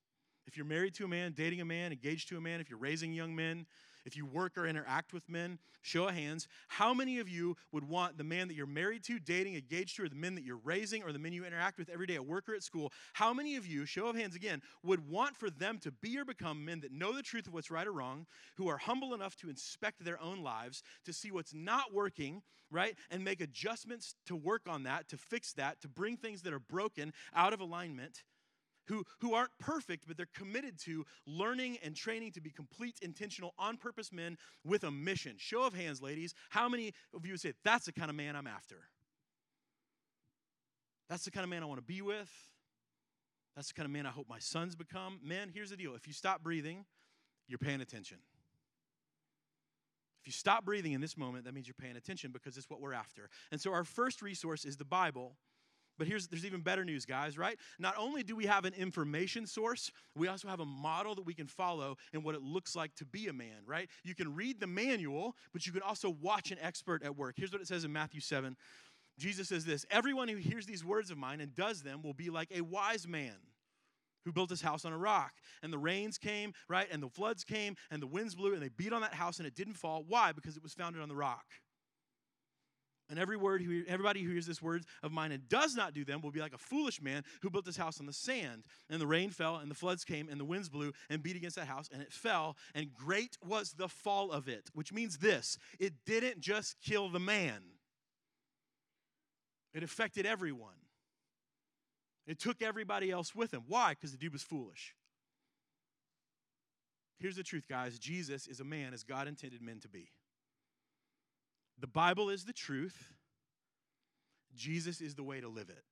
if you're married to a man, dating a man, engaged to a man, if you're raising young men, if you work or interact with men, show of hands, how many of you would want the man that you're married to, dating, engaged to, or the men that you're raising, or the men you interact with every day at work or at school, how many of you, show of hands again, would want for them to be or become men that know the truth of what's right or wrong, who are humble enough to inspect their own lives, to see what's not working, right, and make adjustments to work on that, to fix that, to bring things that are broken out of alignment? Who, who aren't perfect, but they're committed to learning and training to be complete, intentional, on purpose men with a mission. Show of hands, ladies. How many of you would say, That's the kind of man I'm after? That's the kind of man I want to be with. That's the kind of man I hope my sons become. Men, here's the deal if you stop breathing, you're paying attention. If you stop breathing in this moment, that means you're paying attention because it's what we're after. And so, our first resource is the Bible. But here's there's even better news, guys, right? Not only do we have an information source, we also have a model that we can follow in what it looks like to be a man, right? You can read the manual, but you can also watch an expert at work. Here's what it says in Matthew 7. Jesus says this Everyone who hears these words of mine and does them will be like a wise man who built his house on a rock. And the rains came, right? And the floods came, and the winds blew, and they beat on that house, and it didn't fall. Why? Because it was founded on the rock. And every word everybody who hears this words of mine and does not do them will be like a foolish man who built his house on the sand. And the rain fell, and the floods came, and the winds blew and beat against that house, and it fell. And great was the fall of it, which means this it didn't just kill the man, it affected everyone. It took everybody else with him. Why? Because the dude was foolish. Here's the truth, guys Jesus is a man as God intended men to be. The Bible is the truth. Jesus is the way to live it.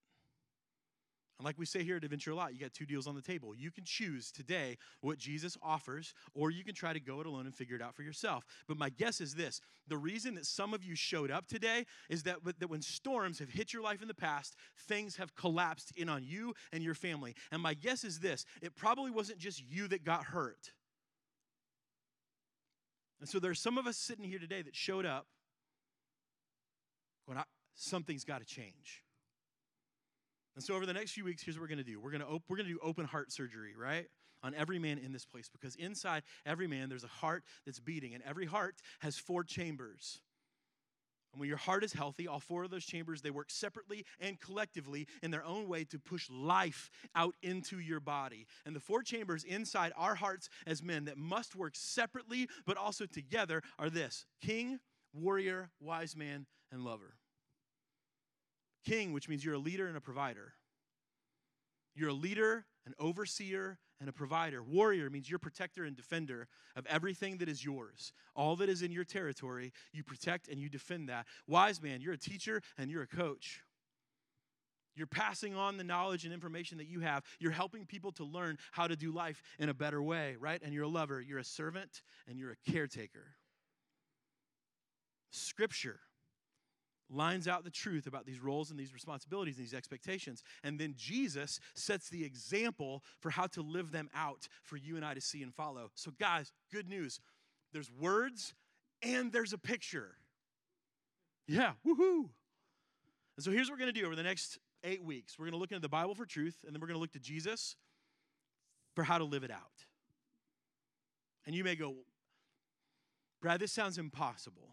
And like we say here at Adventure a lot, you got two deals on the table. You can choose today what Jesus offers, or you can try to go it alone and figure it out for yourself. But my guess is this the reason that some of you showed up today is that, that when storms have hit your life in the past, things have collapsed in on you and your family. And my guess is this it probably wasn't just you that got hurt. And so there's some of us sitting here today that showed up going, something's got to change. And so over the next few weeks, here's what we're going to do. We're going to op- we're going to do open heart surgery, right? On every man in this place because inside every man there's a heart that's beating and every heart has four chambers. And when your heart is healthy, all four of those chambers they work separately and collectively in their own way to push life out into your body. And the four chambers inside our hearts as men that must work separately but also together are this: king, warrior, wise man, and lover. King, which means you're a leader and a provider. You're a leader, an overseer, and a provider. Warrior means you're protector and defender of everything that is yours. All that is in your territory, you protect and you defend that. Wise man, you're a teacher and you're a coach. You're passing on the knowledge and information that you have. You're helping people to learn how to do life in a better way, right? And you're a lover, you're a servant, and you're a caretaker. Scripture lines out the truth about these roles and these responsibilities and these expectations. And then Jesus sets the example for how to live them out for you and I to see and follow. So, guys, good news. There's words and there's a picture. Yeah, woohoo. And so here's what we're going to do over the next eight weeks. We're going to look into the Bible for truth, and then we're going to look to Jesus for how to live it out. And you may go, Brad, this sounds impossible.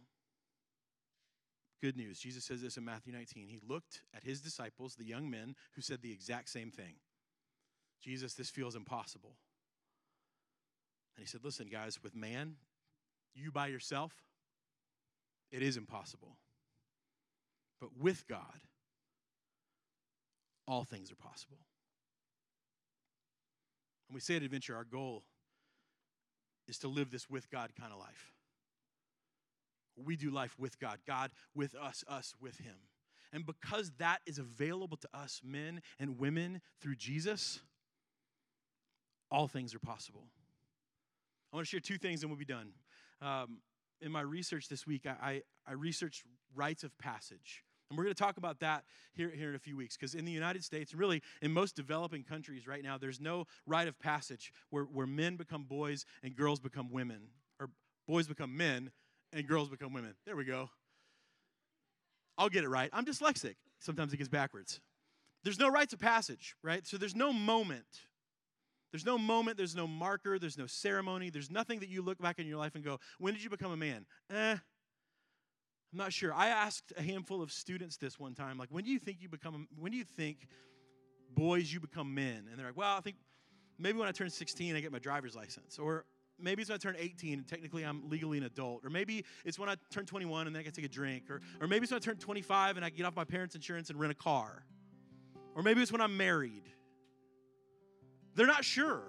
Good news. Jesus says this in Matthew 19. He looked at his disciples, the young men, who said the exact same thing Jesus, this feels impossible. And he said, Listen, guys, with man, you by yourself, it is impossible. But with God, all things are possible. And we say at Adventure, our goal is to live this with God kind of life. We do life with God, God with us, us with Him. And because that is available to us, men and women, through Jesus, all things are possible. I want to share two things and we'll be done. Um, in my research this week, I, I, I researched rites of passage. And we're going to talk about that here, here in a few weeks because in the United States, and really in most developing countries right now, there's no rite of passage where, where men become boys and girls become women, or boys become men and girls become women. There we go. I'll get it right. I'm dyslexic. Sometimes it gets backwards. There's no rites of passage, right? So there's no moment. There's no moment, there's no marker, there's no ceremony, there's nothing that you look back in your life and go, when did you become a man? Eh, I'm not sure. I asked a handful of students this one time, like, when do you think you become, when do you think boys you become men? And they're like, well, I think maybe when I turn 16, I get my driver's license. Or maybe it's when I turn 18 and technically I'm legally an adult. Or maybe it's when I turn 21 and then I can take a drink. Or, or maybe it's when I turn 25 and I get off my parents' insurance and rent a car. Or maybe it's when I'm married. They're not sure.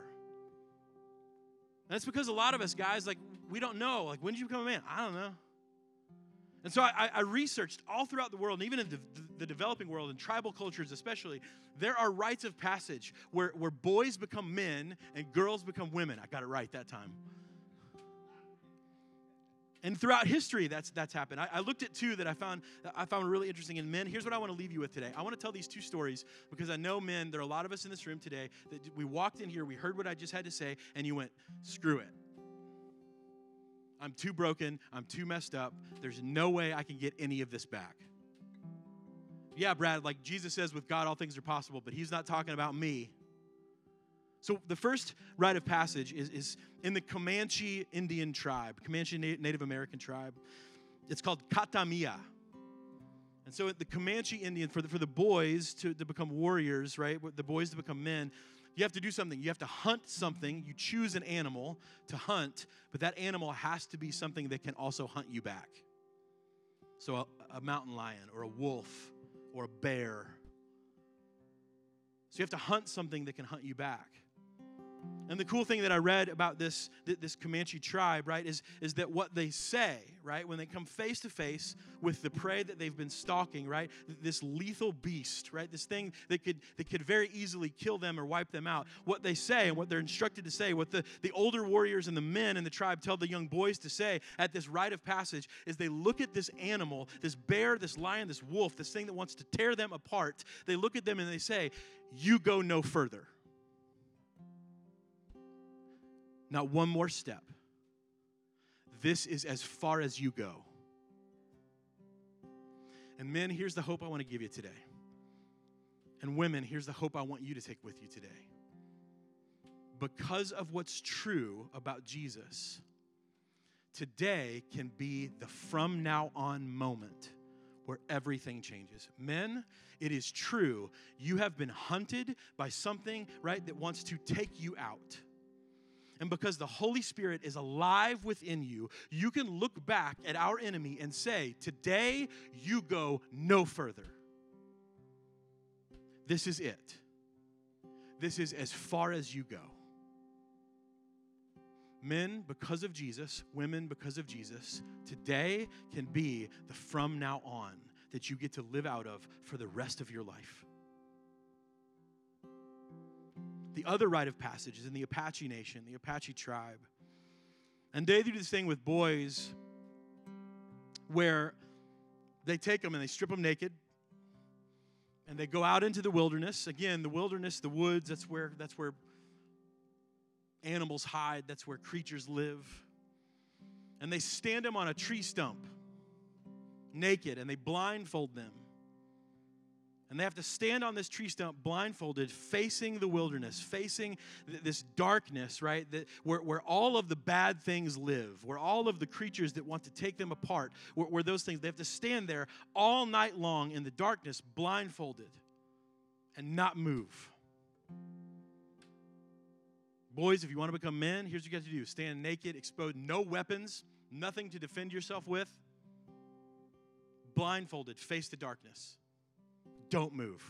And that's because a lot of us guys, like, we don't know. Like, when did you become a man? I don't know. And so I, I researched all throughout the world, and even in the, the, developing world, and tribal cultures especially, there are rites of passage where, where boys become men and girls become women. I got it right that time. And throughout history, that's that's happened. I, I, looked at two that I found I found really interesting in men. Here's what I want to leave you with today. I want to tell these two stories because I know men. There are a lot of us in this room today that we walked in here, we heard what I just had to say, and you went, "Screw it." I'm too broken. I'm too messed up. There's no way I can get any of this back. Yeah, Brad, like Jesus says, with God, all things are possible, but he's not talking about me. So, the first rite of passage is, is in the Comanche Indian tribe, Comanche Native American tribe. It's called Katamiya. And so, the Comanche Indian, for the, for the boys to, to become warriors, right, the boys to become men, you have to do something. You have to hunt something. You choose an animal to hunt, but that animal has to be something that can also hunt you back. So, a, a mountain lion or a wolf or a bear. So, you have to hunt something that can hunt you back. And the cool thing that I read about this, this Comanche tribe, right, is, is that what they say, right, when they come face to face with the prey that they've been stalking, right, this lethal beast, right, this thing that could, that could very easily kill them or wipe them out, what they say and what they're instructed to say, what the, the older warriors and the men in the tribe tell the young boys to say at this rite of passage is they look at this animal, this bear, this lion, this wolf, this thing that wants to tear them apart. They look at them and they say, You go no further Not one more step. This is as far as you go. And men, here's the hope I want to give you today. And women, here's the hope I want you to take with you today. Because of what's true about Jesus, today can be the from now on moment where everything changes. Men, it is true. You have been hunted by something, right, that wants to take you out. And because the Holy Spirit is alive within you, you can look back at our enemy and say, Today you go no further. This is it. This is as far as you go. Men, because of Jesus, women, because of Jesus, today can be the from now on that you get to live out of for the rest of your life. The other rite of passage is in the Apache Nation, the Apache tribe. And they do this thing with boys where they take them and they strip them naked and they go out into the wilderness. Again the wilderness the woods that's where that's where animals hide that's where creatures live. And they stand them on a tree stump naked and they blindfold them and they have to stand on this tree stump blindfolded, facing the wilderness, facing th- this darkness, right? That, where, where all of the bad things live, where all of the creatures that want to take them apart, where, where those things, they have to stand there all night long in the darkness, blindfolded, and not move. Boys, if you want to become men, here's what you got to do stand naked, exposed, no weapons, nothing to defend yourself with, blindfolded, face the darkness don't move.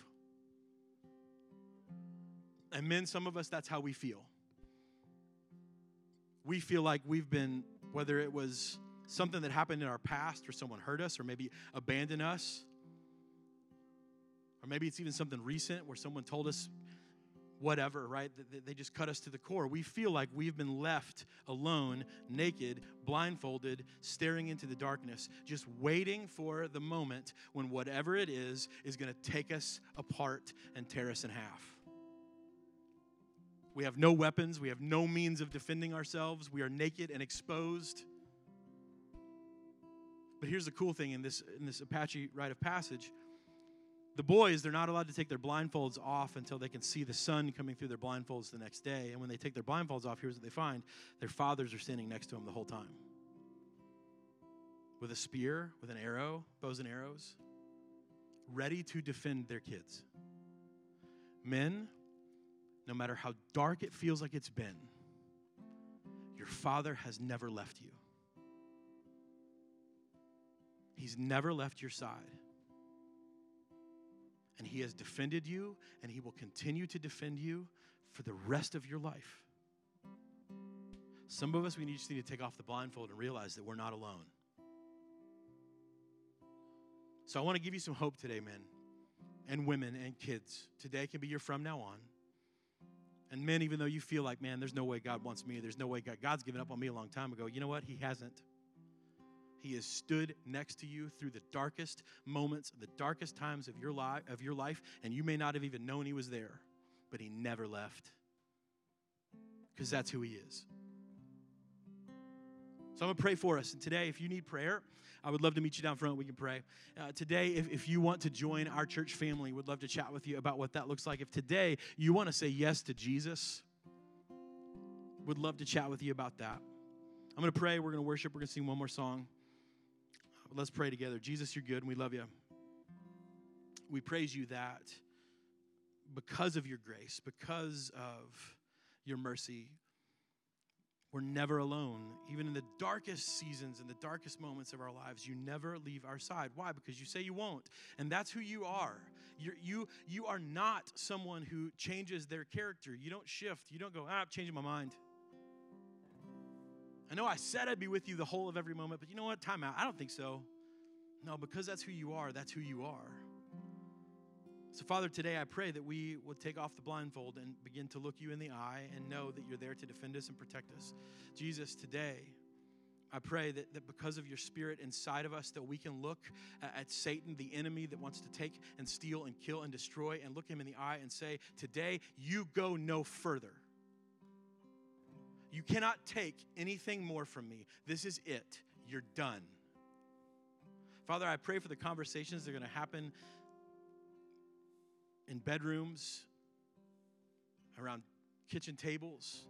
And men, some of us, that's how we feel. We feel like we've been, whether it was something that happened in our past or someone hurt us or maybe abandoned us, or maybe it's even something recent where someone told us whatever, right? They just cut us to the core. We feel like we've been left alone, naked, blindfolded, staring into the darkness, just waiting for the moment when whatever it is is going to take us apart and tear us in half. We have no weapons, we have no means of defending ourselves, we are naked and exposed. But here's the cool thing in this, in this Apache rite of passage the boys, they're not allowed to take their blindfolds off until they can see the sun coming through their blindfolds the next day. And when they take their blindfolds off, here's what they find their fathers are standing next to them the whole time with a spear, with an arrow, bows and arrows, ready to defend their kids. Men, no matter how dark it feels like it's been, your father has never left you. He's never left your side and He has defended you, and He will continue to defend you for the rest of your life. Some of us, we just need to take off the blindfold and realize that we're not alone. So I want to give you some hope today, men and women and kids. Today can be your from now on. And men, even though you feel like, man, there's no way God wants me, there's no way God, God's given up on me a long time ago, you know what? He hasn't. He has stood next to you through the darkest moments, the darkest times of your life, of your life, and you may not have even known he was there, but he never left. Because that's who he is. So I'm going to pray for us. And today, if you need prayer, I would love to meet you down front. We can pray. Uh, today, if, if you want to join our church family, would love to chat with you about what that looks like. If today you want to say yes to Jesus, would love to chat with you about that. I'm going to pray. We're going to worship. We're going to sing one more song. Let's pray together. Jesus, you're good and we love you. We praise you that because of your grace, because of your mercy, we're never alone. Even in the darkest seasons, in the darkest moments of our lives, you never leave our side. Why? Because you say you won't. And that's who you are. You're, you, you are not someone who changes their character. You don't shift. You don't go, ah, I'm changing my mind. I know I said I'd be with you the whole of every moment, but you know what? Time out. I don't think so. No, because that's who you are, that's who you are. So, Father, today I pray that we will take off the blindfold and begin to look you in the eye and know that you're there to defend us and protect us. Jesus, today, I pray that, that because of your spirit inside of us, that we can look at, at Satan, the enemy that wants to take and steal and kill and destroy, and look him in the eye and say, Today, you go no further. You cannot take anything more from me. This is it. You're done. Father, I pray for the conversations that are going to happen in bedrooms, around kitchen tables,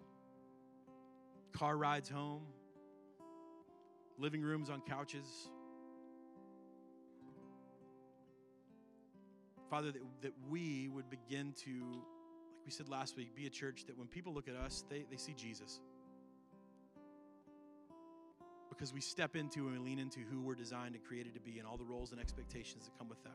car rides home, living rooms on couches. Father, that, that we would begin to, like we said last week, be a church that when people look at us, they, they see Jesus because we step into and we lean into who we're designed and created to be and all the roles and expectations that come with that.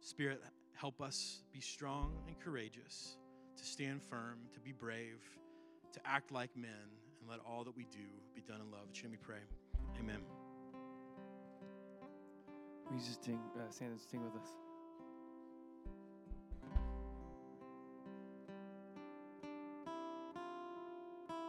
Spirit, help us be strong and courageous, to stand firm, to be brave, to act like men, and let all that we do be done in love. Should we pray? Amen. We just sing, uh, stand and sing with us.